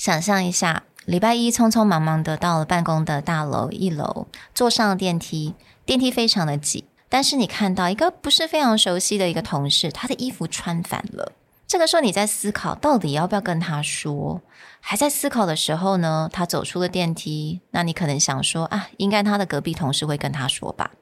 想象一下，礼拜一匆匆忙忙的到了办公的大楼一楼，坐上了电梯，电梯非常的挤，但是你看到一个不是非常熟悉的一个同事，他的衣服穿反了。这个时候你在思考，到底要不要跟他说？还在思考的时候呢，他走出了电梯，那你可能想说啊，应该他的隔壁同事会跟他说吧。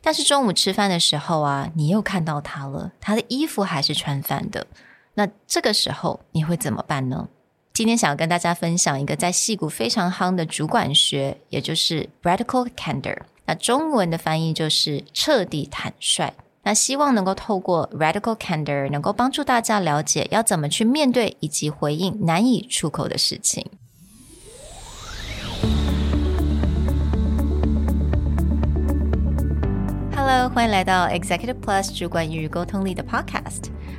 但是中午吃饭的时候啊，你又看到他了，他的衣服还是穿反的。那这个时候你会怎么办呢？今天想要跟大家分享一个在戏骨非常夯的主管学，也就是 radical candor。那中文的翻译就是彻底坦率。那希望能够透过 radical candor，能够帮助大家了解要怎么去面对以及回应难以出口的事情。Hello，欢迎来到 Executive Plus 主管与沟通力的 Podcast。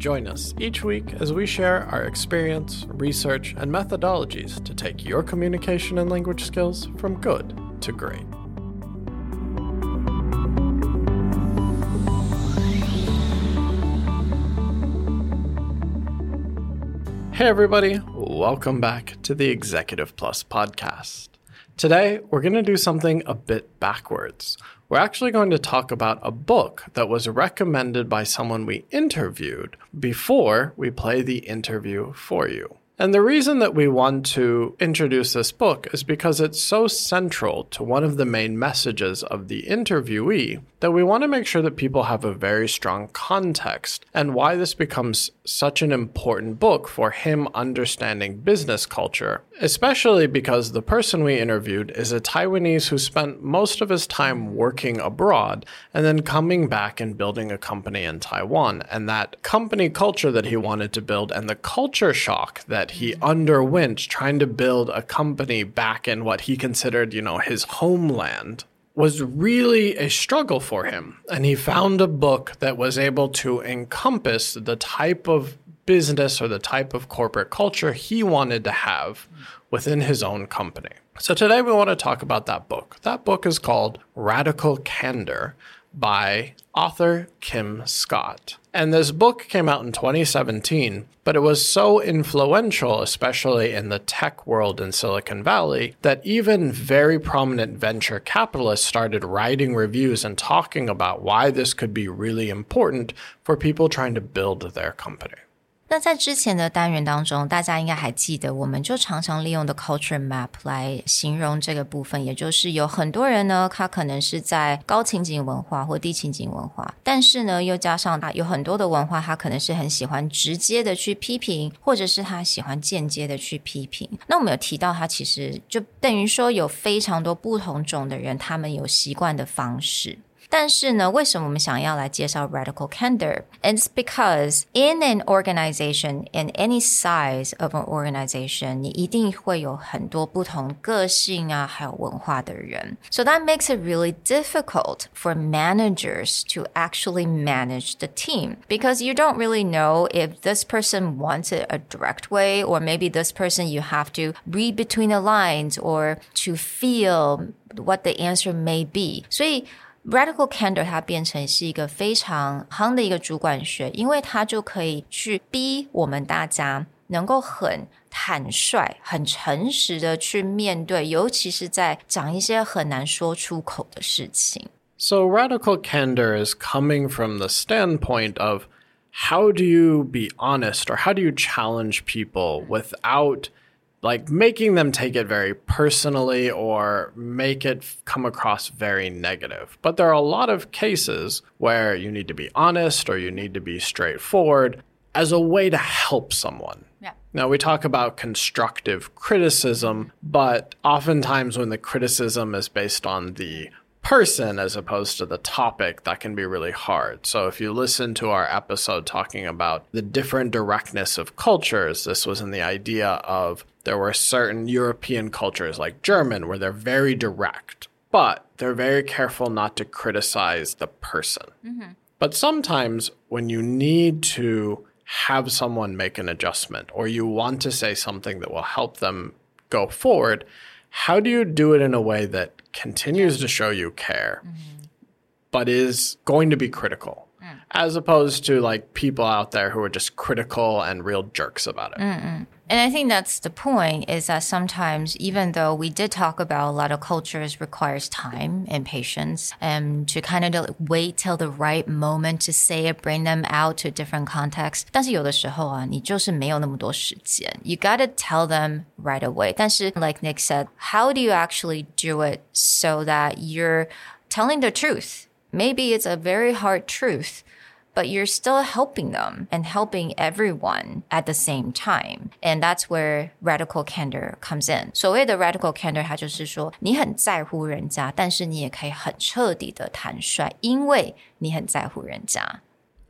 Join us each week as we share our experience, research, and methodologies to take your communication and language skills from good to great. Hey, everybody, welcome back to the Executive Plus podcast. Today, we're going to do something a bit backwards. We're actually going to talk about a book that was recommended by someone we interviewed before we play the interview for you. And the reason that we want to introduce this book is because it's so central to one of the main messages of the interviewee that we want to make sure that people have a very strong context and why this becomes such an important book for him understanding business culture, especially because the person we interviewed is a Taiwanese who spent most of his time working abroad and then coming back and building a company in Taiwan. And that company culture that he wanted to build and the culture shock that he underwent trying to build a company back in what he considered, you know, his homeland was really a struggle for him. And he found a book that was able to encompass the type of business or the type of corporate culture he wanted to have within his own company. So today we want to talk about that book. That book is called Radical Candor by author Kim Scott. And this book came out in 2017, but it was so influential, especially in the tech world in Silicon Valley, that even very prominent venture capitalists started writing reviews and talking about why this could be really important for people trying to build their company. 那在之前的单元当中，大家应该还记得，我们就常常利用的 culture map 来形容这个部分，也就是有很多人呢，他可能是在高情景文化或低情景文化，但是呢，又加上他有很多的文化，他可能是很喜欢直接的去批评，或者是他喜欢间接的去批评。那我们有提到，他其实就等于说有非常多不同种的人，他们有习惯的方式。但是呢，为什么我们想要来介绍 radical candor? It's because in an organization, in any size of an organization，你一定会有很多不同个性啊，还有文化的人。So that makes it really difficult for managers to actually manage the team because you don't really know if this person wants it a direct way or maybe this person you have to read between the lines or to feel what the answer may be. 所以 Radical candor 它变成是一个非常夯的一个主管学，因为它就可以去逼我们大家能够很坦率、很诚实的去面对，尤其是在讲一些很难说出口的事情。So radical candor is coming from the standpoint of how do you be honest or how do you challenge people without like making them take it very personally or make it come across very negative. But there are a lot of cases where you need to be honest or you need to be straightforward as a way to help someone. Yeah. Now, we talk about constructive criticism, but oftentimes when the criticism is based on the person as opposed to the topic, that can be really hard. So, if you listen to our episode talking about the different directness of cultures, this was in the idea of there were certain European cultures like German where they're very direct. but they're very careful not to criticize the person. Mm-hmm. But sometimes when you need to have someone make an adjustment or you want to say something that will help them go forward, how do you do it in a way that continues to show you care, mm-hmm. but is going to be critical? As opposed to like people out there who are just critical and real jerks about it. And I think that's the point is that sometimes, even though we did talk about a lot of cultures requires time and patience and to kind of wait till the right moment to say it, bring them out to a different context. 但是有的时候啊，你就是没有那么多时间. You gotta tell them right away. 但是 like Nick said, how do you actually do it so that you're telling the truth? Maybe it's a very hard truth but you're still helping them and helping everyone at the same time. And that's where radical candor comes in. 所谓的 radical candor，它就是说你很在乎人家，但是你也可以很彻底的坦率，因为你很在乎人家。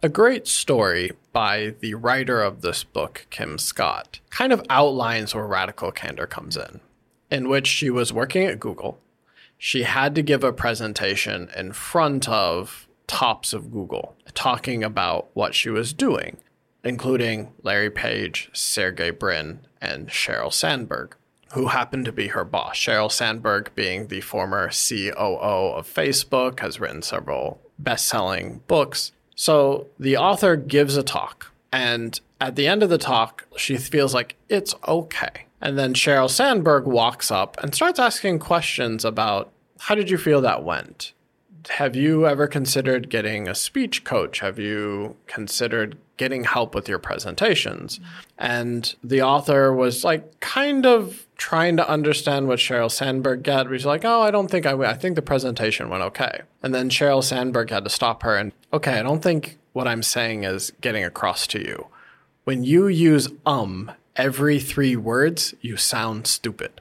A great story by the writer of this book, Kim Scott, kind of outlines where radical candor comes in, in which she was working at Google. She had to give a presentation in front of tops of Google talking about what she was doing, including Larry Page, Sergey Brin, and Sheryl Sandberg, who happened to be her boss. Sheryl Sandberg, being the former COO of Facebook, has written several best selling books. So the author gives a talk, and at the end of the talk, she feels like it's okay. And then Sheryl Sandberg walks up and starts asking questions about how did you feel that went? Have you ever considered getting a speech coach? Have you considered getting help with your presentations? And the author was like kind of trying to understand what Sheryl Sandberg got. He's like, oh, I don't think I. I think the presentation went okay. And then Sheryl Sandberg had to stop her and, okay, I don't think what I'm saying is getting across to you. When you use um every three words, you sound stupid.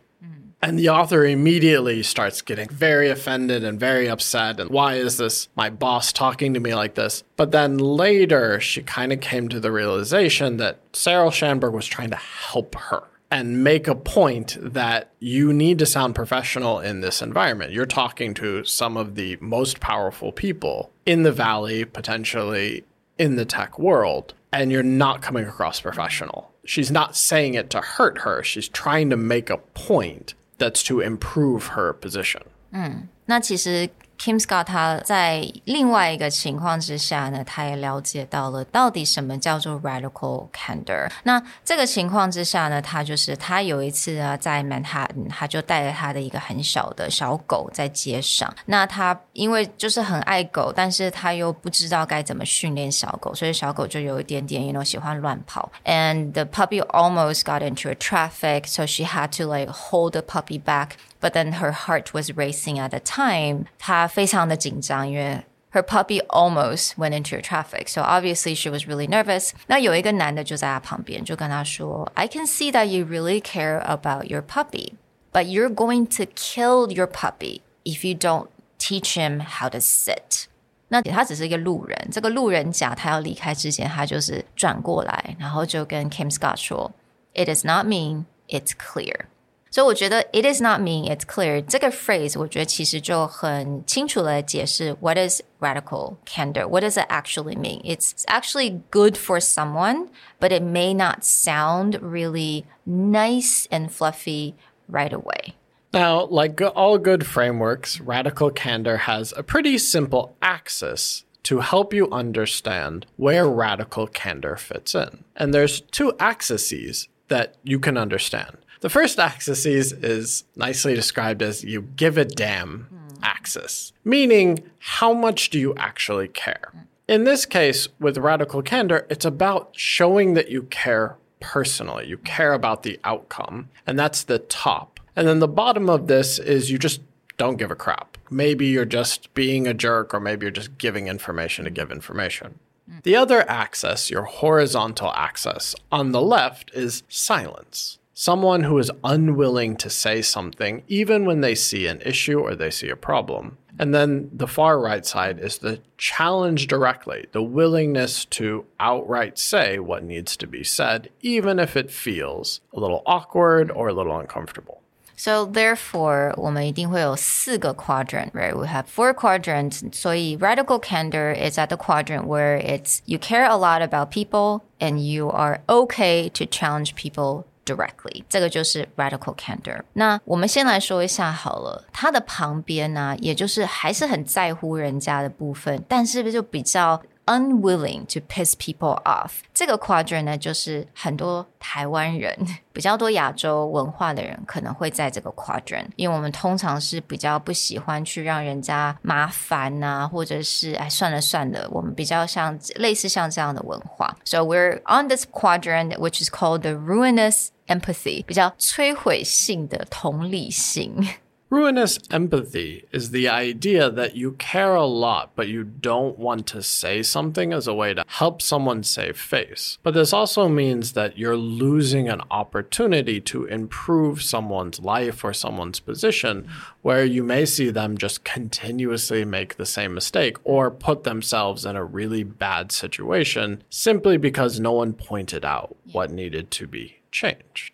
And the author immediately starts getting very offended and very upset. And why is this my boss talking to me like this? But then later, she kind of came to the realization that Sheryl Sandberg was trying to help her and make a point that you need to sound professional in this environment. You're talking to some of the most powerful people in the valley, potentially in the tech world, and you're not coming across professional. She's not saying it to hurt her. She's trying to make a point that's to improve her position. 那其实 Kim Scott 他在另外一个情况之下呢，他也了解到了到底什么叫做 radical candor。那这个情况之下呢，他就是他有一次啊，在 Manhattan，他就带着他的一个很小的小狗在街上。那他因为就是很爱狗，但是他又不知道该怎么训练小狗，所以小狗就有一点点，you know，喜欢乱跑。And the puppy almost got into a traffic, so she had to like hold the puppy back. But then her heart was racing at the time. 她非常的紧张，因为 her puppy almost went into a traffic. So obviously she was really nervous. 那有一个男的就在她旁边，就跟她说，I can see that you really care about your puppy, but you're going to kill your puppy if you don't teach him how to sit. 那他只是一个路人，这个路人甲他要离开之前，他就是转过来，然后就跟 Kim Scott 说，It does not mean it's clear。 所以我觉得 it is not mean it's clear 这个 phrase 我觉得其实就很清楚的解释 what is radical candor. What does it actually mean? It's actually good for someone, but it may not sound really nice and fluffy right away. Now, like go- all good frameworks, radical candor has a pretty simple axis to help you understand where radical candor fits in. And there's two axes that you can understand. The first axis is nicely described as you give a damn axis, meaning how much do you actually care? In this case, with radical candor, it's about showing that you care personally. You care about the outcome, and that's the top. And then the bottom of this is you just don't give a crap. Maybe you're just being a jerk, or maybe you're just giving information to give information. The other axis, your horizontal axis, on the left is silence. Someone who is unwilling to say something even when they see an issue or they see a problem. And then the far right side is the challenge directly, the willingness to outright say what needs to be said, even if it feels a little awkward or a little uncomfortable. So therefore，我们一定会有四个 quadrant, right? We have four quadrants. 所以 radical candor is at the quadrant where it's you care a lot about people and you are okay to challenge people directly，这个就是 radical candor。那我们先来说一下好了，它的旁边呢、也就是还是很在乎人家的部分，但是就比较 unwilling to piss people off。这个 quadrant 呢，就是很多台湾人比较多亚洲文化的人可能会在这个 quadrant，因为我们通常是比较不喜欢去让人家麻烦呐、或者是哎算了算了，我们比较像类似像这样的文化。So we're on this quadrant, which is called the ruinous empathy，比较摧毁性的同理心。 Ruinous empathy is the idea that you care a lot, but you don't want to say something as a way to help someone save face. But this also means that you're losing an opportunity to improve someone's life or someone's position, where you may see them just continuously make the same mistake or put themselves in a really bad situation simply because no one pointed out what needed to be changed.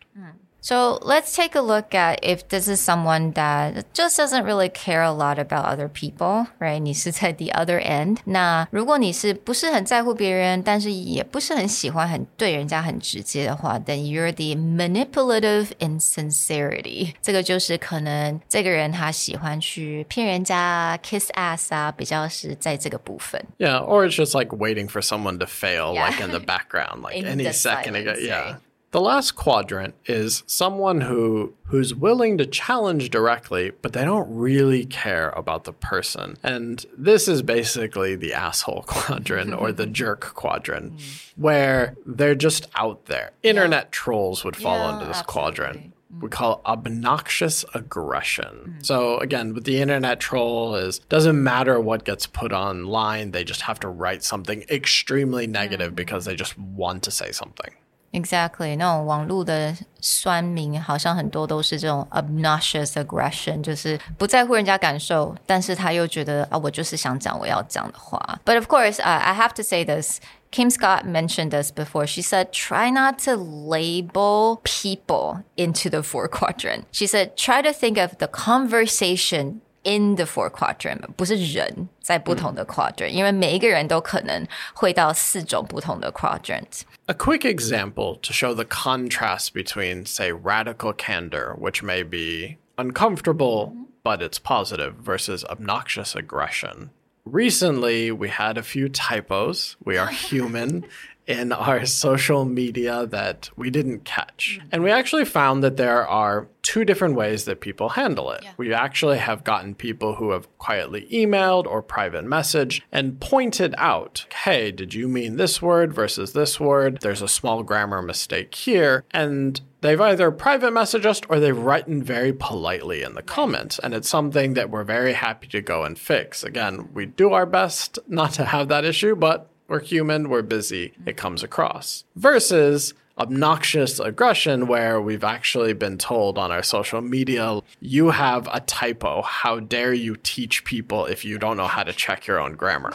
So let's take a look at if this is someone that just doesn't really care a lot about other people, right? 你是在 the other end. 那如果你是不是很在乎别人，但是也不是很喜欢很对人家很直接的话，then you're the manipulative insincerity. 这个就是可能这个人他喜欢去骗人家 kiss ass 啊，比较是在这个部分。 Yeah, or it's just like waiting for someone to fail, Yeah. like in the background, like In any the second. ago. silence, Yeah. The last quadrant is someone who who's willing to challenge directly, but they don't really care about the person. And this is basically the asshole quadrant or the jerk quadrant, where they're just out there. Internet trolls would fall Yeah, into this absolutely. quadrant mm. we call obnoxious aggression. Mm. So again, with the internet troll is doesn't matter what gets put online, they just have to write something extremely negative because they just want to say something. Exactly，那种网络的酸民好像很多都是这种 obnoxious aggression，就是不在乎人家感受，但是他又觉得啊，我就是想讲我要讲的话。But of course, uh, I have to say this. Kim Scott mentioned this before. She said, try not to label people into the four quadrant. She said, try to think of the conversation in the four quadrant，不是人在不同的 quadrant，、因为每一个人都可能会到四种不同的 quadrant。 A quick example to show the contrast between, say, radical candor, which may be uncomfortable, but it's positive, versus obnoxious aggression. Recently, we had a few typos. We are human. in our social media that we didn't catch. Mm-hmm. And we actually found that there are two different ways that people handle it. We actually have gotten people who have quietly emailed or private messaged and pointed out, hey, did you mean this word versus this word? There's a small grammar mistake here. And they've either private messaged us or they've written very politely in the comments. And it's something that we're very happy to go and fix. Again, we do our best not to have that issue, but we're human, we're busy, it comes across. Versus obnoxious aggression, where we've actually been told on our social media, you have a typo. How dare you teach people if you don't know how to check your own grammar?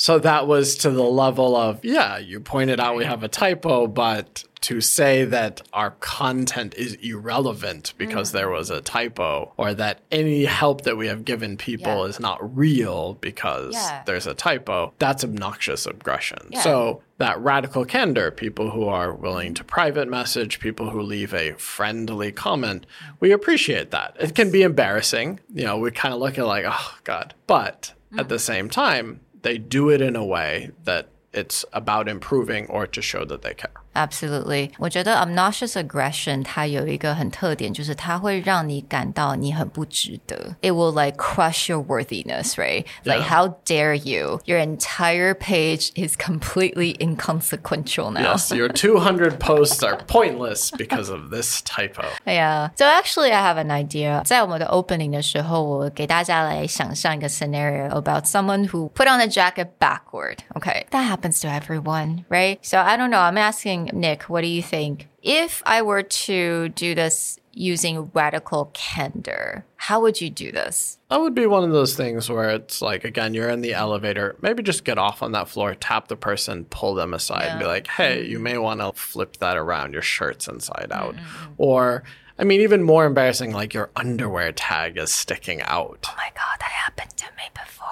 So that was to the level of, yeah, you pointed out we have a typo, but to say that our content is irrelevant because there was a typo, or that any help that we have given people Yeah. is not real because Yeah. there's a typo, that's obnoxious aggression. So that radical candor, people who are willing to private message, people who leave a friendly comment, we appreciate that. It can be embarrassing. You know, we kind of look at it like, oh, God. But at the same time, they do it in a way that it's about improving or to show that they care. Absolutely，我觉得 obnoxious aggression 它有一个很特点，就是它会让你感到你很不值得。It will like crush your worthiness, right? Like Yeah. how dare you? Your entire page is completely inconsequential now. Yes, your 200 posts are pointless because of this typo. Yeah. So actually, I have an idea. 在我们的 opening 的时候，我给大家来想象一个 scenario about someone who put on a jacket backward. Okay, that happens to everyone, right? So I don't know. I'm asking Nick, what do you think? If I were to do this using radical candor, how would you do this? That would be one of those things where it's like, again, you're in the elevator, maybe just get off on that floor, tap the person, pull them aside, and be like, hey, mm-hmm. you may want to flip that around. Your shirt's inside out. Mm-hmm. Or I mean, even more embarrassing, like your underwear tag is sticking out. Oh my god, that happened to me before.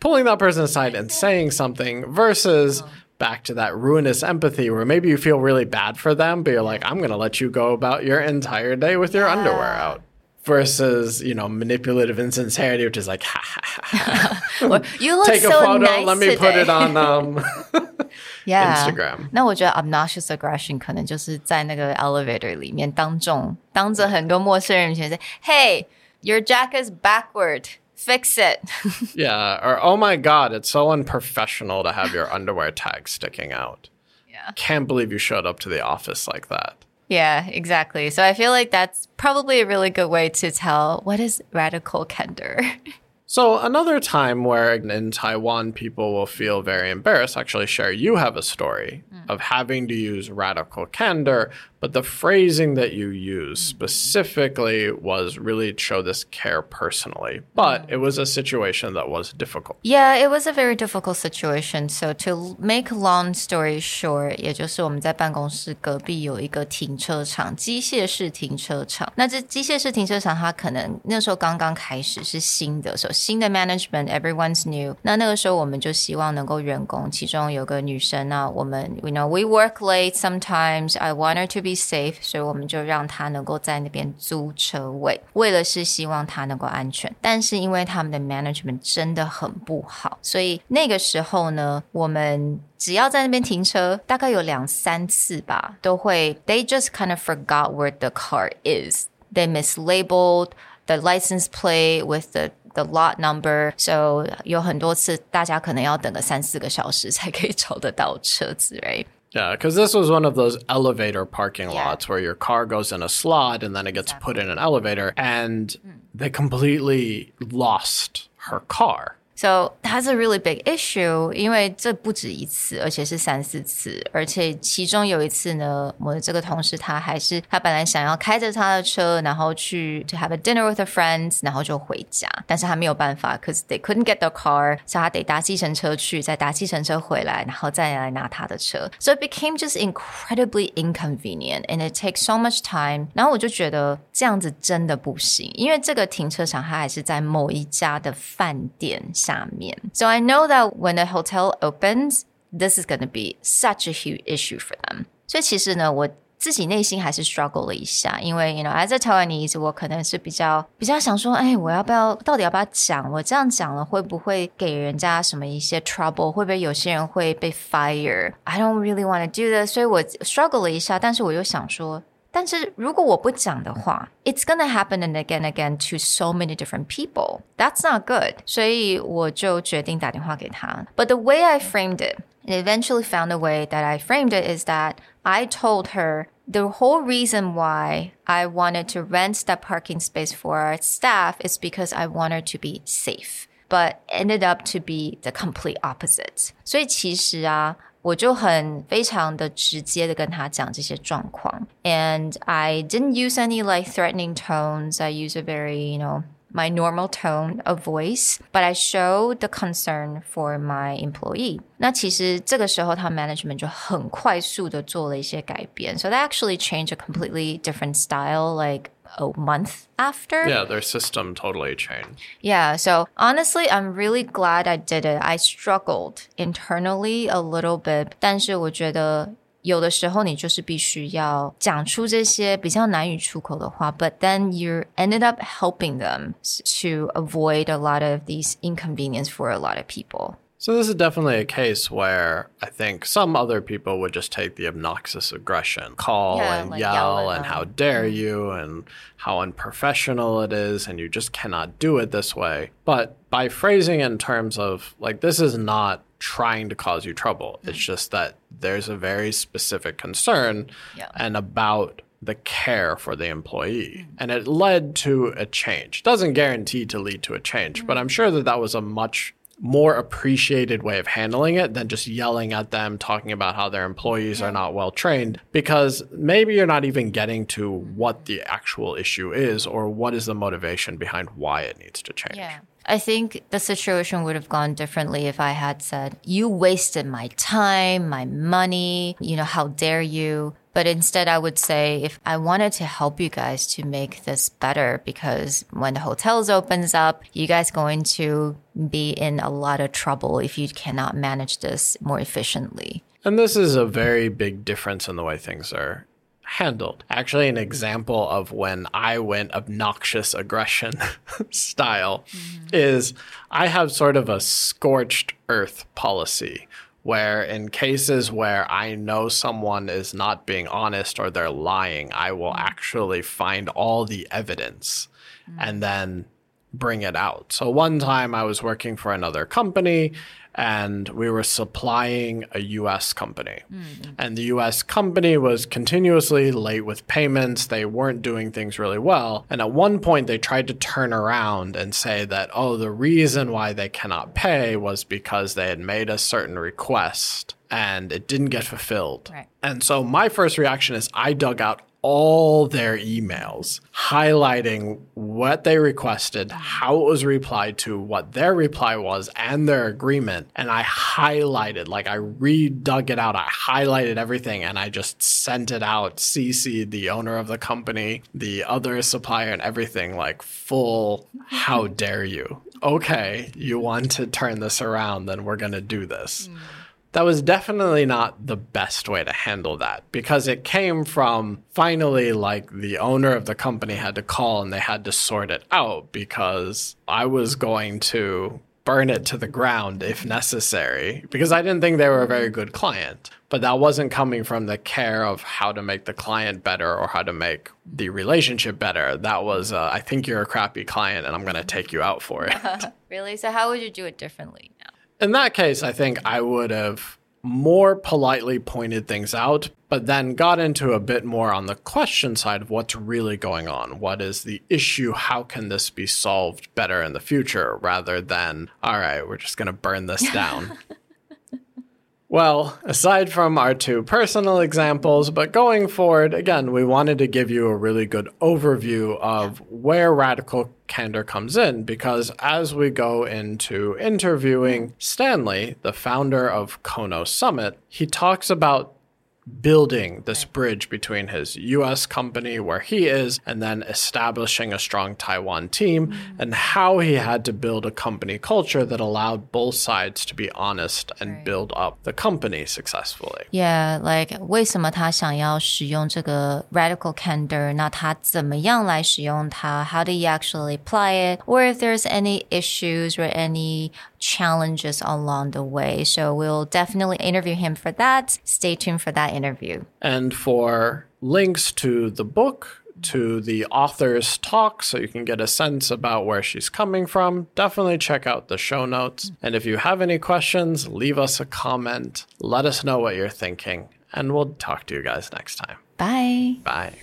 Pulling that person aside and saying something versus oh back to that ruinous empathy where maybe you feel really bad for them, but you're like, I'm going to let you go about your entire day with your underwear out. Versus, you know, manipulative insincerity, which is like, ha ha ha. Well, you look Take a so photo, nice let me put today. it on um, yeah. Instagram. 那我觉得 obnoxious aggression 可能就是在那个 elevator 里面当众当着很多陌生人面前说，Hey, your jacket's backward. Fix it. Yeah, or oh my god, it's so unprofessional to have your underwear tag sticking out. Yeah. Can't believe you showed up to the office like that. yeah, exactly. So I feel like that's probably a really good way to tell what is radical candor. So, another time where in Taiwan people will feel very embarrassed, actually, share you have a story hmm. of having to use radical candor, but the phrasing that you use specifically was really show this care personally. But it was a situation that was difficult. Yeah, it was a very difficult situation. So to make a long story short，也就是我们在办公室隔壁有一个停车场，机械式停车场。那这机械式停车场，它可能那时候刚刚开始是新的，所以新的 management，everyone's new。那那个时候我们就希望能够员工，其中有个女生啊，我们 you know we work late sometimes. I want her to be safe，所以我们就让她能够在那边租车位，为了是希望她能够安全。但是因为他们的 management 真的很不好，所以那个时候呢，我们只要在那边停车，大概有两三次吧，都会 they just kind of forgot where the car is. They mislabeled the license plate with the the lot number. So 有很多次，大家可能要等个三四个小时才可以找得到车子，right？ Yeah, because this was one of those elevator parking Yeah. lots where your car goes in a slot and then it gets put in an elevator, and mm. they completely lost her car. So that's a really big issue，因为这不止一次，而且是三四次，而且其中有一次呢，我的这个同事他还是他本来想要开着他的车，然后去 to have a dinner with friends，然后就回家，但是他没有办法，cause they couldn't get the car，所以他得搭计程车去，再搭计程车回来，然后再来拿他的车，so it became just incredibly inconvenient and it takes so much time。然后我就觉得这样子真的不行，因为这个停车场它还是在某一家的饭店下面。So I know that when the hotel opens, this is going to be such a huge issue for them. 所以其实呢，我自己内心还是 struggle 了一下，因为 you know as a Taiwanese，我可能是比较比较想说，哎，我要不要到底要不要讲？我这样讲了会不会给人家什么一些 trouble？会不会有些人会被 fire？I don't really want to do this，所以我 struggle 了一下，但是我又想说。 但是如果我不讲的话，it's gonna happen and again and again to so many different people. That's not good. 所以我就决定打电话给他。But the way I framed it, and eventually found a way that I framed it is that I told her the whole reason why I wanted to rent that parking space for our staff is because I want her to be safe. But ended up to be the complete opposite. 所以其实啊， 我就很非常的直接的跟他讲这些状况，and I didn't use any like threatening tones. I use a very you know my normal tone of voice, but I showed the concern for my employee. 那其实这个时候，他 management 就很快速的做了一些改变，so they actually changed a completely different style, like a month after. Yeah, their system totally changed. Yeah, so honestly, I'm really glad I did it. I struggled internally a little bit, 但是我觉得有的时候你就是必须要讲出这些比较难以出口的话，but then you ended up helping them to avoid a lot of these inconvenience for a lot of people. So this is definitely a case where I think some other people would just take the obnoxious aggression, call Yeah, and like yell, yell and how dare mm-hmm. you and how unprofessional it is and you just cannot do it this way. But by phrasing in terms of like this is not trying to cause you trouble. It's mm-hmm. just that there's a very specific concern Yeah. and about the care for the employee. Mm-hmm. And it led to a change. Doesn't guarantee to lead to a change, but I'm sure that that was a much more appreciated way of handling it than just yelling at them, talking about how their employees are not well trained, because maybe you're not even getting to what the actual issue is or what is the motivation behind why it needs to change. Yeah. I think the situation would have gone differently if I had said, You wasted my time, my money, you know, how dare you? But instead, I would say if I wanted to help you guys to make this better, because when the hotels opens up, you guys going to be in a lot of trouble if you cannot manage this more efficiently. And this is a very big difference in the way things are handled. Actually, an example of when I went obnoxious aggression style mm-hmm. is I have sort of a scorched earth policy where in cases where I know someone is not being honest or they're lying, I will actually find all the evidence mm. and then bring it out. So one time I was working for another company and we were supplying a US company. Mm. And the US company was continuously late with payments. They weren't doing things really well. And at one point, they tried to turn around and say that, oh, the reason why they cannot pay was because they had made a certain request and it didn't get fulfilled. Right. And so my first reaction is I dug out all their emails highlighting what they requested, how it was replied to, what their reply was, and their agreement. And I highlighted, like I redug it out, I highlighted everything and I just sent it out, CC'd the owner of the company, the other supplier, and everything like full, how dare you? Okay, you want to turn this around, then we're going to do this. Mm that was definitely not the best way to handle that because it came from finally like the owner of the company had to call and they had to sort it out because I was going to burn it to the ground if necessary because I didn't think they were a very good client. But that wasn't coming from the care of how to make the client better or how to make the relationship better. That was, uh, I think you're a crappy client and I'm going to take you out for it. really? So, how would you do it differently? In that case, I think I would have more politely pointed things out, but then got into a bit more on the question side of what's really going on. What is the issue? How can this be solved better in the future rather than, all right, we're just going to burn this down? Well, aside from our two personal examples, but going forward, again, we wanted to give you a really good overview of where radical candor comes in because as we go into interviewing Stanley, the founder of Kono Summit, he talks about building this bridge between his US company, where he is, and then establishing a strong Taiwan team, mm-hmm. and how he had to build a company culture that allowed both sides to be honest and right. build up the company successfully. Yeah, like 为什么他想要使用这个 radical candor? 那他怎么样来使用它? How do you actually apply it? Or if there's any issues or any challenges along the way. So we'll definitely interview him for that. Stay tuned for that interview. And for links to the book, to the author's talk so you can get a sense about where she's coming from, definitely check out the show notes. And if you have any questions, leave us a comment. Let us know what you're thinking, and we'll talk to you guys next time. Bye. Bye.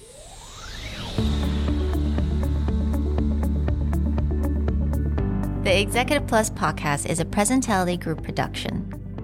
The Executive Plus podcast is a Presentality Group production,